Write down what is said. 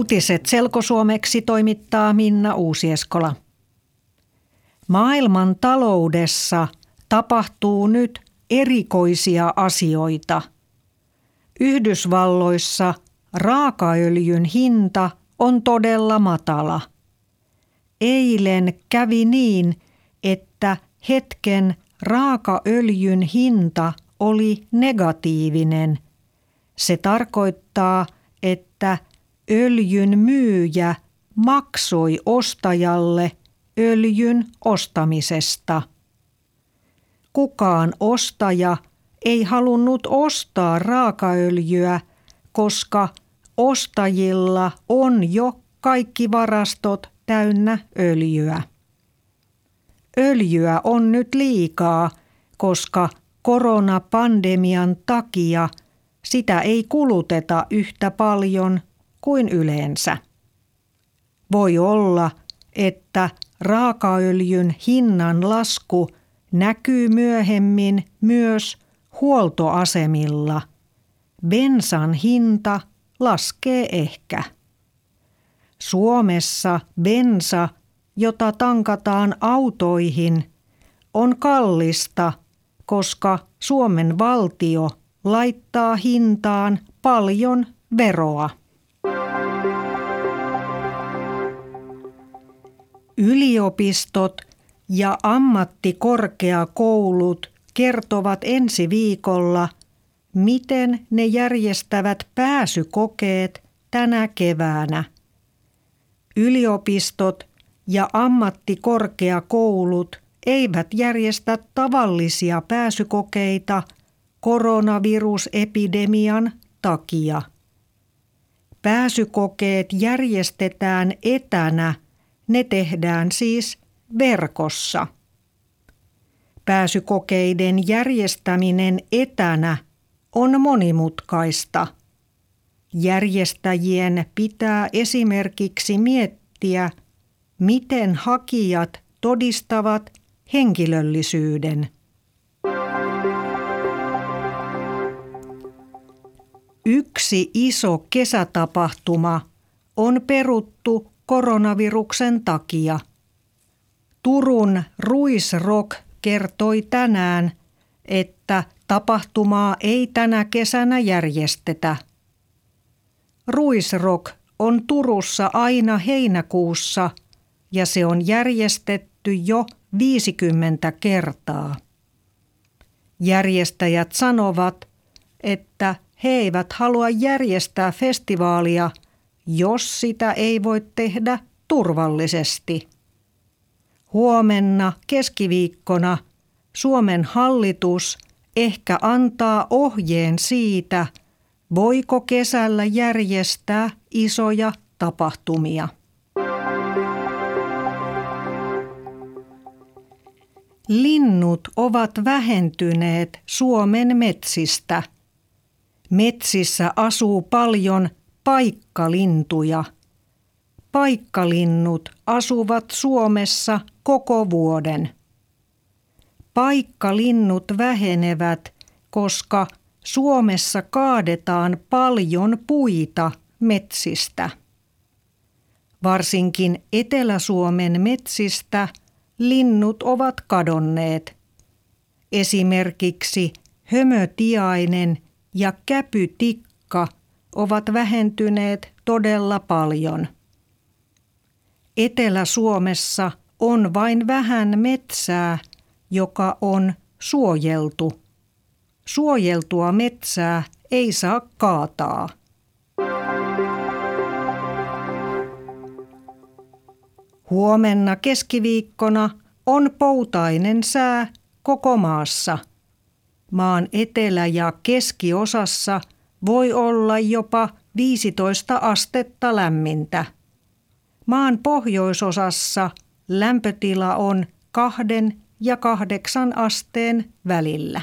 Uutiset selkosuomeksi toimittaa Minna Uusieskola. Maailman taloudessa tapahtuu nyt erikoisia asioita. Yhdysvalloissa raakaöljyn hinta on todella matala. Eilen kävi niin, että hetken raakaöljyn hinta oli negatiivinen. Se tarkoittaa, että öljyn myyjä maksoi ostajalle öljyn ostamisesta. Kukaan ostaja ei halunnut ostaa raakaöljyä, koska ostajilla on jo kaikki varastot täynnä öljyä. Öljyä on nyt liikaa, koska koronapandemian takia sitä ei kuluteta yhtä paljon kuin yleensä. Voi olla, että raakaöljyn hinnan lasku näkyy myöhemmin myös huoltoasemilla. Bensan hinta laskee ehkä. Suomessa bensa, jota tankataan autoihin, on kallista, koska Suomen valtio laittaa hintaan paljon veroa. Yliopistot ja ammattikorkeakoulut kertovat ensi viikolla, miten ne järjestävät pääsykokeet tänä keväänä. Yliopistot ja ammattikorkeakoulut eivät järjestä tavallisia pääsykokeita koronavirusepidemian takia. Pääsykokeet järjestetään etänä – ne tehdään siis verkossa. Pääsykokeiden järjestäminen etänä on monimutkaista. Järjestäjien pitää esimerkiksi miettiä, miten hakijat todistavat henkilöllisyyden. Yksi iso kesätapahtuma on peruttu koronaviruksen takia. Turun Ruisrock kertoi tänään, että tapahtumaa ei tänä kesänä järjestetä. Ruisrock on Turussa aina heinäkuussa ja se on järjestetty jo 50 kertaa. Järjestäjät sanovat, että he eivät halua järjestää festivaalia – jos sitä ei voi tehdä turvallisesti. Huomenna keskiviikkona Suomen hallitus ehkä antaa ohjeen siitä, voiko kesällä järjestää isoja tapahtumia. Linnut ovat vähentyneet Suomen metsistä. Metsissä asuu paljon paikkalintuja. Paikkalinnut asuvat Suomessa koko vuoden. Paikkalinnut vähenevät, koska Suomessa kaadetaan paljon puita metsistä. Varsinkin Etelä-Suomen metsistä linnut ovat kadonneet. Esimerkiksi hömötiainen ja käpytikka – ovat vähentyneet todella paljon. Etelä-Suomessa on vain vähän metsää, joka on suojeltu. Suojeltua metsää ei saa kaataa. Huomenna keskiviikkona on poutainen sää koko maassa. Maan etelä- ja keskiosassa – voi olla jopa 15 astetta lämmintä. Maan pohjoisosassa lämpötila on kahden ja kahdeksan asteen välillä.